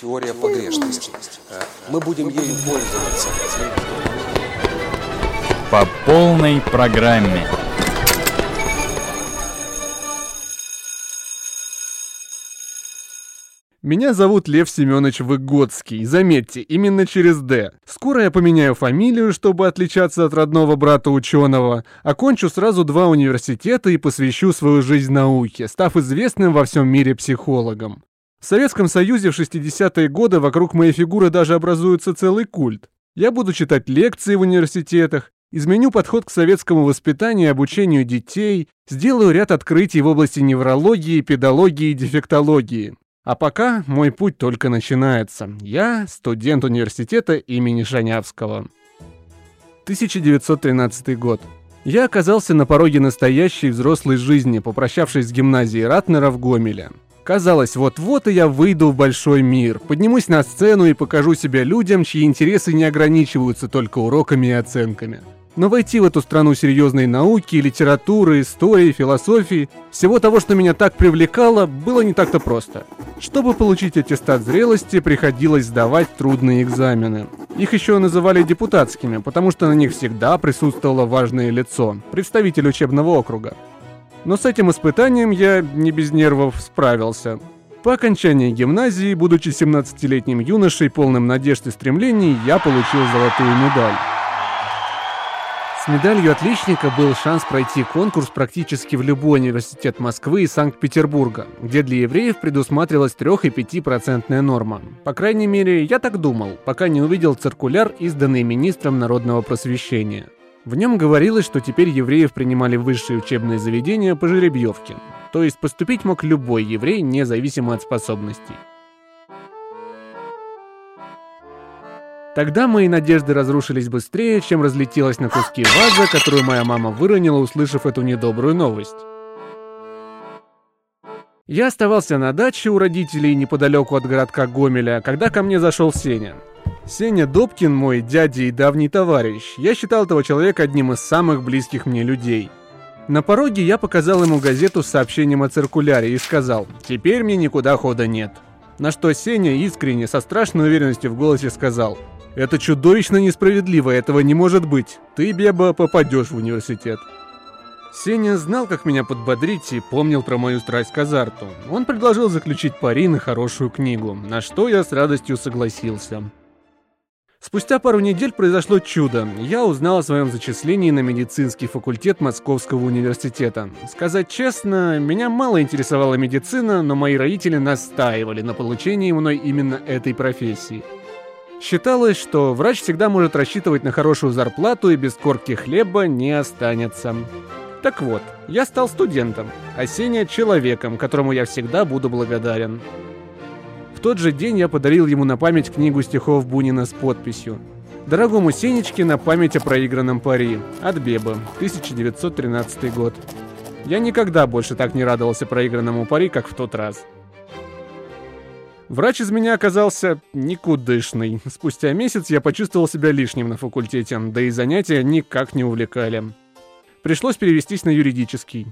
теория погрешности. Мы будем ею пользоваться. По полной программе. Меня зовут Лев Семенович Выгодский. Заметьте, именно через «Д». Скоро я поменяю фамилию, чтобы отличаться от родного брата ученого. Окончу сразу два университета и посвящу свою жизнь науке, став известным во всем мире психологом. В Советском Союзе в 60-е годы вокруг моей фигуры даже образуется целый культ. Я буду читать лекции в университетах, изменю подход к советскому воспитанию и обучению детей, сделаю ряд открытий в области неврологии, педологии и дефектологии. А пока мой путь только начинается. Я студент университета имени Шанявского. 1913 год. Я оказался на пороге настоящей взрослой жизни, попрощавшись с гимназией Ратнера в Гомеле. Казалось, вот-вот и я выйду в большой мир, поднимусь на сцену и покажу себя людям, чьи интересы не ограничиваются только уроками и оценками. Но войти в эту страну серьезной науки, литературы, истории, философии, всего того, что меня так привлекало, было не так-то просто. Чтобы получить аттестат зрелости, приходилось сдавать трудные экзамены. Их еще называли депутатскими, потому что на них всегда присутствовало важное лицо, представитель учебного округа. Но с этим испытанием я не без нервов справился. По окончании гимназии, будучи 17-летним юношей, полным надежд и стремлений, я получил золотую медаль. С медалью отличника был шанс пройти конкурс практически в любой университет Москвы и Санкт-Петербурга, где для евреев предусматривалась 3 и 5% норма. По крайней мере, я так думал, пока не увидел циркуляр, изданный министром народного просвещения. В нем говорилось, что теперь евреев принимали высшие учебные заведения по жеребьевке, то есть поступить мог любой еврей, независимо от способностей. Тогда мои надежды разрушились быстрее, чем разлетелась на куски ваза, которую моя мама выронила, услышав эту недобрую новость. Я оставался на даче у родителей неподалеку от городка Гомеля, когда ко мне зашел Сеня. Сеня Добкин, мой дядя и давний товарищ, я считал этого человека одним из самых близких мне людей. На пороге я показал ему газету с сообщением о циркуляре и сказал «Теперь мне никуда хода нет». На что Сеня искренне, со страшной уверенностью в голосе сказал «Это чудовищно несправедливо, этого не может быть. Ты, Беба, попадешь в университет». Сеня знал, как меня подбодрить и помнил про мою страсть к азарту. Он предложил заключить пари на хорошую книгу, на что я с радостью согласился. Спустя пару недель произошло чудо. Я узнал о своем зачислении на медицинский факультет Московского университета. Сказать честно, меня мало интересовала медицина, но мои родители настаивали на получении мной именно этой профессии. Считалось, что врач всегда может рассчитывать на хорошую зарплату и без корки хлеба не останется. Так вот, я стал студентом, а Сеня — человеком, которому я всегда буду благодарен. В тот же день я подарил ему на память книгу стихов Бунина с подписью «Дорогому Сенечке на память о проигранном пари» от Бебы, 1913 год. Я никогда больше так не радовался проигранному пари, как в тот раз. Врач из меня оказался никудышный. Спустя месяц я почувствовал себя лишним на факультете, да и занятия никак не увлекали. Пришлось перевестись на юридический.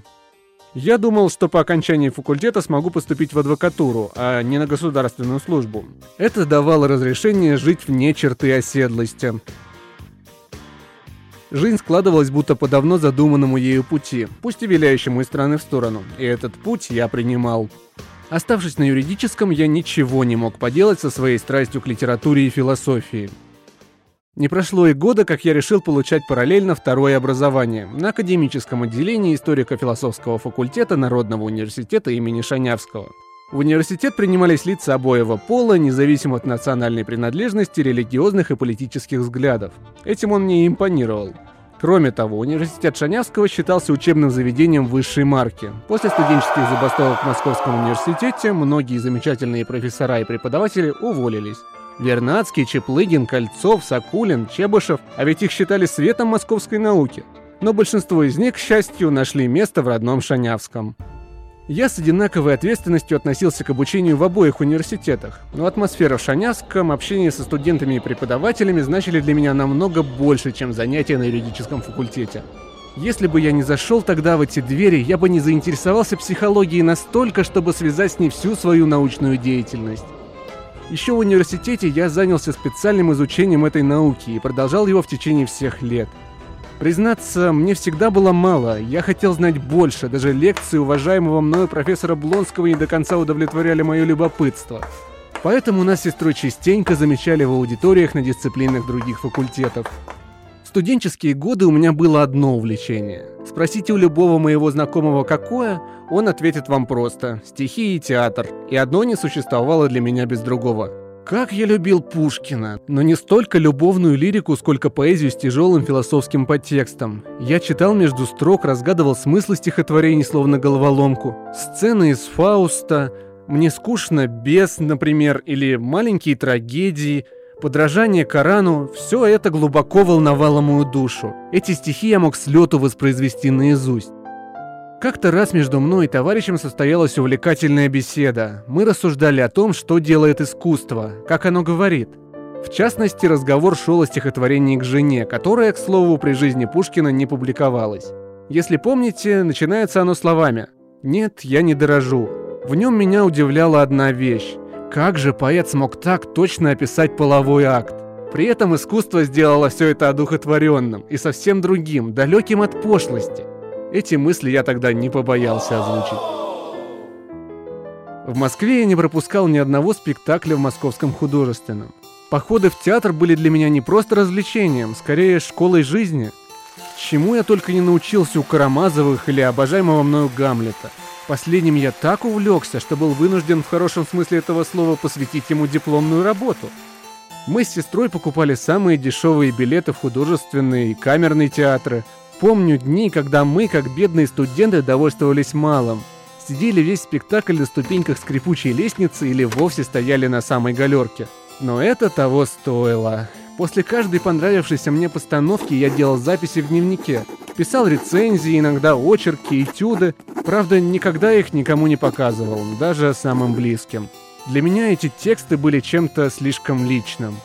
Я думал, что по окончании факультета смогу поступить в адвокатуру, а не на государственную службу. Это давало разрешение жить вне черты оседлости. Жизнь складывалась будто по давно задуманному ею пути, пусть и виляющему из страны в сторону, и этот путь я принимал. Оставшись на юридическом, я ничего не мог поделать со своей страстью к литературе и философии. Не прошло и года, как я решил получать параллельно второе образование на академическом отделении историко-философского факультета Народного университета имени Шанявского. В университет принимались лица обоего пола, независимо от национальной принадлежности, религиозных и политических взглядов. Этим он мне импонировал. Кроме того, университет Шанявского считался учебным заведением высшей марки. После студенческих забастовок в Московском университете многие замечательные профессора и преподаватели уволились. Вернадский, Чеплыгин, Кольцов, Сакулин, Чебышев, а ведь их считали светом московской науки. Но большинство из них, к счастью, нашли место в родном Шанявском. Я с одинаковой ответственностью относился к обучению в обоих университетах, но атмосфера в Шанявском, общение со студентами и преподавателями значили для меня намного больше, чем занятия на юридическом факультете. Если бы я не зашел тогда в эти двери, я бы не заинтересовался психологией настолько, чтобы связать с ней всю свою научную деятельность. Еще в университете я занялся специальным изучением этой науки и продолжал его в течение всех лет. Признаться, мне всегда было мало, я хотел знать больше, даже лекции уважаемого мною профессора Блонского не до конца удовлетворяли мое любопытство. Поэтому нас с сестрой частенько замечали в аудиториях на дисциплинах других факультетов. Студенческие годы у меня было одно увлечение. Спросите у любого моего знакомого какое, он ответит вам просто «стихи и театр», и одно не существовало для меня без другого. Как я любил Пушкина, но не столько любовную лирику, сколько поэзию с тяжелым философским подтекстом. Я читал между строк, разгадывал смыслы стихотворений словно головоломку. Сцены из Фауста, «Мне скучно без», например, или «Маленькие трагедии», подражание Корану – все это глубоко волновало мою душу. Эти стихи я мог с лету воспроизвести наизусть. Как-то раз между мной и товарищем состоялась увлекательная беседа. Мы рассуждали о том, что делает искусство, как оно говорит. В частности, разговор шел о стихотворении к жене, которое, к слову, при жизни Пушкина не публиковалось. Если помните, начинается оно словами «Нет, я не дорожу». В нем меня удивляла одна вещь. Как же поэт смог так точно описать половой акт? При этом искусство сделало все это одухотворенным и совсем другим, далеким от пошлости – эти мысли я тогда не побоялся озвучить. В Москве я не пропускал ни одного спектакля в Московском художественном. Походы в театр были для меня не просто развлечением, скорее школой жизни. Чему я только не научился у Карамазовых или обожаемого мною Гамлета. Последним я так увлекся, что был вынужден в хорошем смысле этого слова посвятить ему дипломную работу. Мы с сестрой покупали самые дешевые билеты в художественные и камерные театры – Помню дни, когда мы, как бедные студенты, довольствовались малым. Сидели весь спектакль на ступеньках скрипучей лестницы или вовсе стояли на самой галерке. Но это того стоило. После каждой понравившейся мне постановки я делал записи в дневнике. Писал рецензии, иногда очерки, этюды. Правда, никогда их никому не показывал, даже самым близким. Для меня эти тексты были чем-то слишком личным.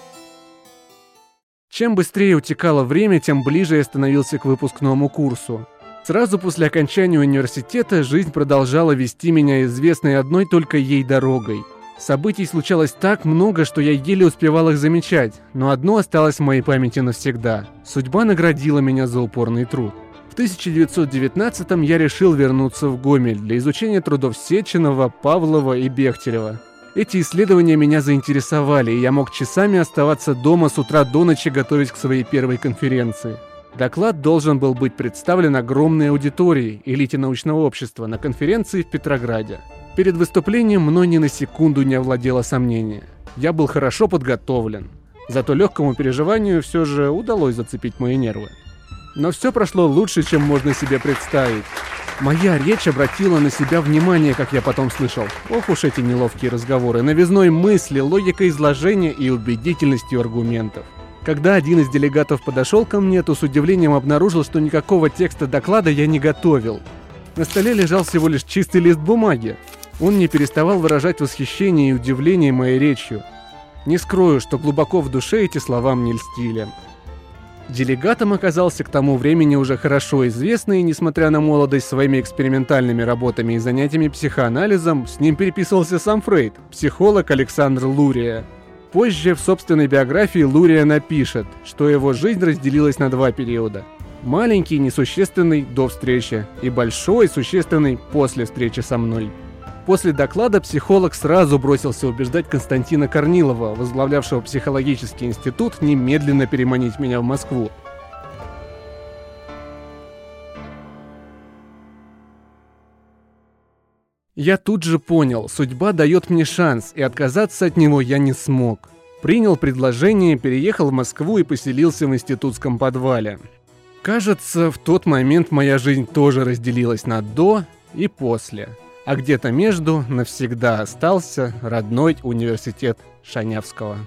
Чем быстрее утекало время, тем ближе я становился к выпускному курсу. Сразу после окончания университета жизнь продолжала вести меня известной одной только ей дорогой. Событий случалось так много, что я еле успевал их замечать, но одно осталось в моей памяти навсегда. Судьба наградила меня за упорный труд. В 1919-м я решил вернуться в Гомель для изучения трудов Сеченова, Павлова и Бехтерева. Эти исследования меня заинтересовали, и я мог часами оставаться дома с утра до ночи, готовясь к своей первой конференции. Доклад должен был быть представлен огромной аудитории элите научного общества на конференции в Петрограде. Перед выступлением мной ни на секунду не овладело сомнение. Я был хорошо подготовлен. Зато легкому переживанию все же удалось зацепить мои нервы. Но все прошло лучше, чем можно себе представить. Моя речь обратила на себя внимание, как я потом слышал. Ох уж эти неловкие разговоры, новизной мысли, логика изложения и убедительностью аргументов. Когда один из делегатов подошел ко мне, то с удивлением обнаружил, что никакого текста доклада я не готовил. На столе лежал всего лишь чистый лист бумаги. Он не переставал выражать восхищение и удивление моей речью. Не скрою, что глубоко в душе эти слова мне льстили. Делегатом оказался к тому времени уже хорошо известный, несмотря на молодость своими экспериментальными работами и занятиями психоанализом, с ним переписывался сам Фрейд, психолог Александр Лурия. Позже в собственной биографии Лурия напишет, что его жизнь разделилась на два периода. Маленький, несущественный до встречи и большой, существенный после встречи со мной. После доклада психолог сразу бросился убеждать Константина Корнилова, возглавлявшего психологический институт, немедленно переманить меня в Москву. Я тут же понял, судьба дает мне шанс, и отказаться от него я не смог. Принял предложение, переехал в Москву и поселился в институтском подвале. Кажется, в тот момент моя жизнь тоже разделилась на «до» и «после» а где-то между навсегда остался родной университет Шанявского.